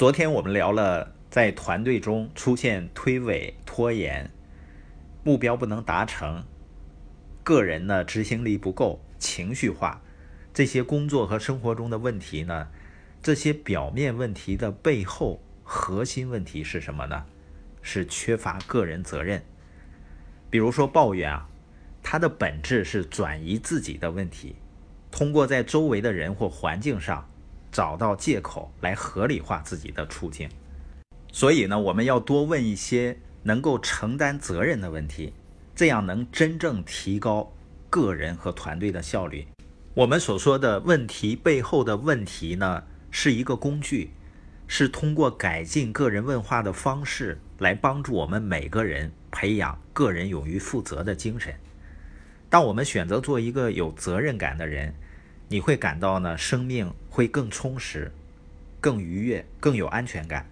昨天我们聊了在团队中出现推诿、拖延、目标不能达成、个人呢执行力不够、情绪化这些工作和生活中的问题呢？这些表面问题的背后核心问题是什么呢？是缺乏个人责任。比如说抱怨啊，它的本质是转移自己的问题，通过在周围的人或环境上找到借口来合理化自己的处境。所以呢，我们要多问一些能够承担责任的问题，这样能真正提高个人和团队的效率。我们所说的问题背后的问题呢，是一个工具，是通过改进个人问话的方式来帮助我们每个人培养个人勇于负责的精神。当我们选择做一个有责任感的人，你会感到呢，生命会更充实、更愉悦、更有安全感。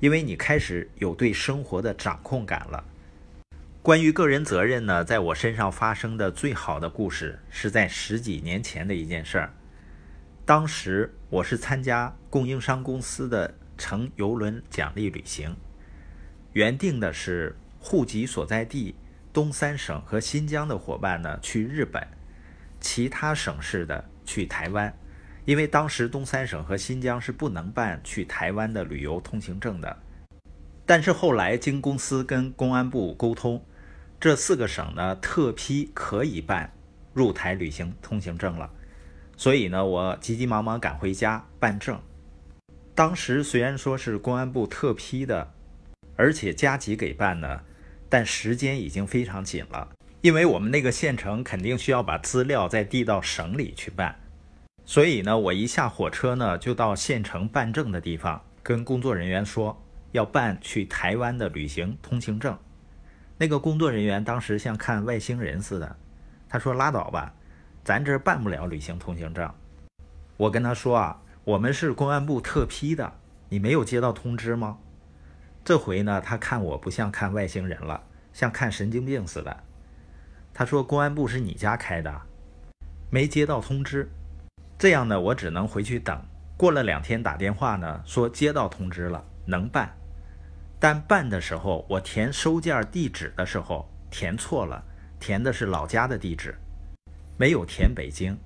因为你开始有对生活的掌控感了。关于个人责任呢，在我身上发生的最好的故事是在十几年前的一件事儿。当时我是参加供应商公司的乘游轮奖励旅行，原定的是户籍所在地东三省和新疆的伙伴呢去日本，其他省市的去台湾。因为当时东三省和新疆是不能办去台湾的旅游通行证的，但是后来经公司跟公安部沟通，这四个省呢特批可以办入台旅行通行证了，所以呢我急急忙忙赶回家办证。当时虽然说是公安部特批的，而且加急给办呢，但时间已经非常紧了，因为我们那个县城肯定需要把资料再递到省里去办。所以呢，我一下火车呢，就到县城办证的地方，跟工作人员说要办去台湾的旅行通行证。那个工作人员当时像看外星人似的，他说：“拉倒吧，咱这办不了旅行通行证。”我跟他说啊，我们是公安部特批的，你没有接到通知吗？这回呢，他看我不像看外星人了，像看神经病似的。他说：“公安部是你家开的，没接到通知。”这样呢，我只能回去等。过了两天打电话呢，说接到通知了，能办。但办的时候，我填收件地址的时候填错了，填的是老家的地址，没有填北京。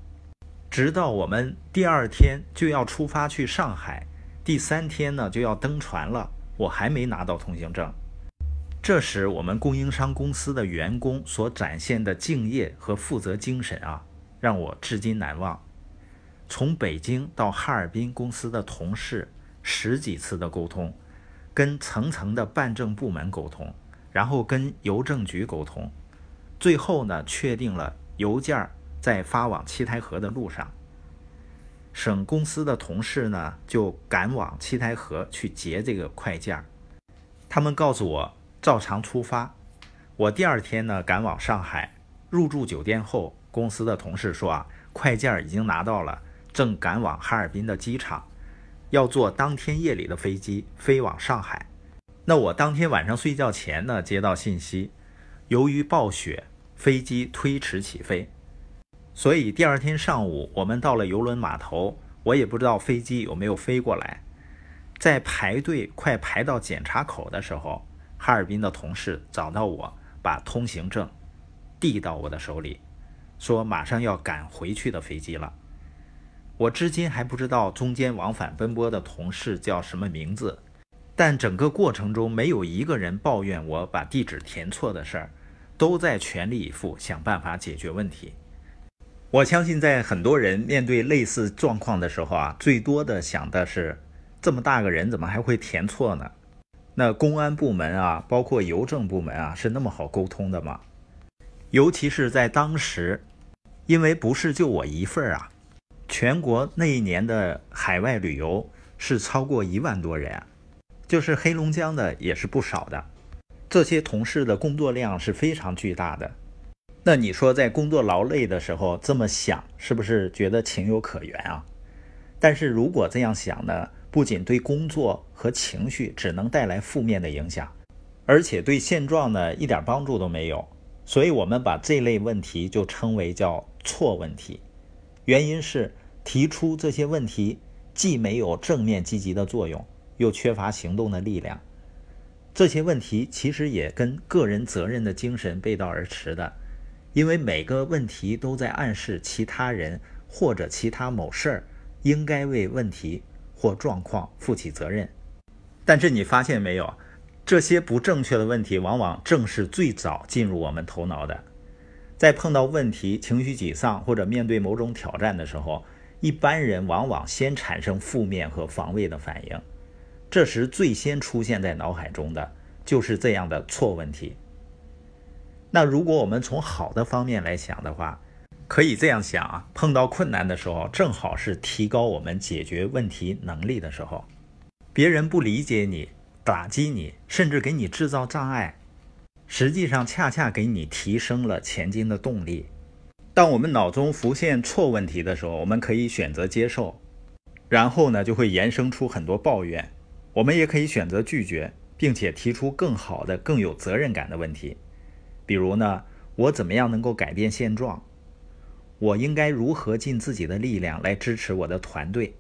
直到我们第二天就要出发去上海，第三天呢就要登船了，我还没拿到通行证。这时，我们供应商公司的员工所展现的敬业和负责精神啊，让我至今难忘。从北京到哈尔滨，公司的同事十几次的沟通，跟层层的办证部门沟通，然后跟邮政局沟通，最后呢，确定了邮件在发往七台河的路上。省公司的同事呢，就赶往七台河去截这个快件他们告诉我，照常出发。我第二天呢，赶往上海，入住酒店后，公司的同事说啊，快件已经拿到了。正赶往哈尔滨的机场，要坐当天夜里的飞机飞往上海。那我当天晚上睡觉前呢，接到信息，由于暴雪，飞机推迟起飞。所以第二天上午，我们到了游轮码头，我也不知道飞机有没有飞过来。在排队快排到检查口的时候，哈尔滨的同事找到我，把通行证递到我的手里，说马上要赶回去的飞机了。我至今还不知道中间往返奔波的同事叫什么名字，但整个过程中没有一个人抱怨我把地址填错的事儿，都在全力以赴想办法解决问题。我相信，在很多人面对类似状况的时候啊，最多的想的是，这么大个人怎么还会填错呢？那公安部门啊，包括邮政部门啊，是那么好沟通的吗？尤其是在当时，因为不是就我一份儿啊。全国那一年的海外旅游是超过一万多人，就是黑龙江的也是不少的。这些同事的工作量是非常巨大的。那你说在工作劳累的时候这么想，是不是觉得情有可原啊？但是如果这样想呢，不仅对工作和情绪只能带来负面的影响，而且对现状呢一点帮助都没有。所以我们把这类问题就称为叫错问题。原因是提出这些问题既没有正面积极的作用，又缺乏行动的力量。这些问题其实也跟个人责任的精神背道而驰的，因为每个问题都在暗示其他人或者其他某事儿应该为问题或状况负起责任。但是你发现没有，这些不正确的问题往往正是最早进入我们头脑的。在碰到问题、情绪沮丧或者面对某种挑战的时候，一般人往往先产生负面和防卫的反应。这时最先出现在脑海中的就是这样的错问题。那如果我们从好的方面来想的话，可以这样想啊：碰到困难的时候，正好是提高我们解决问题能力的时候。别人不理解你、打击你，甚至给你制造障碍，实际上恰恰给你提升了前进的动力。当我们脑中浮现错问题的时候，我们可以选择接受，然后呢，就会延伸出很多抱怨。我们也可以选择拒绝，并且提出更好的、更有责任感的问题，比如呢，我怎么样能够改变现状？我应该如何尽自己的力量来支持我的团队？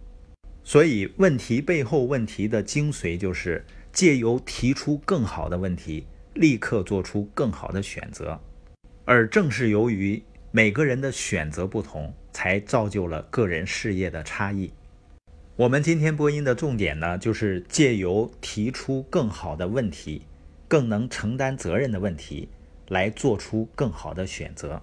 所以，问题背后问题的精髓就是借由提出更好的问题，立刻做出更好的选择。而正是由于每个人的选择不同，才造就了个人事业的差异。我们今天播音的重点呢，就是借由提出更好的问题，更能承担责任的问题，来做出更好的选择。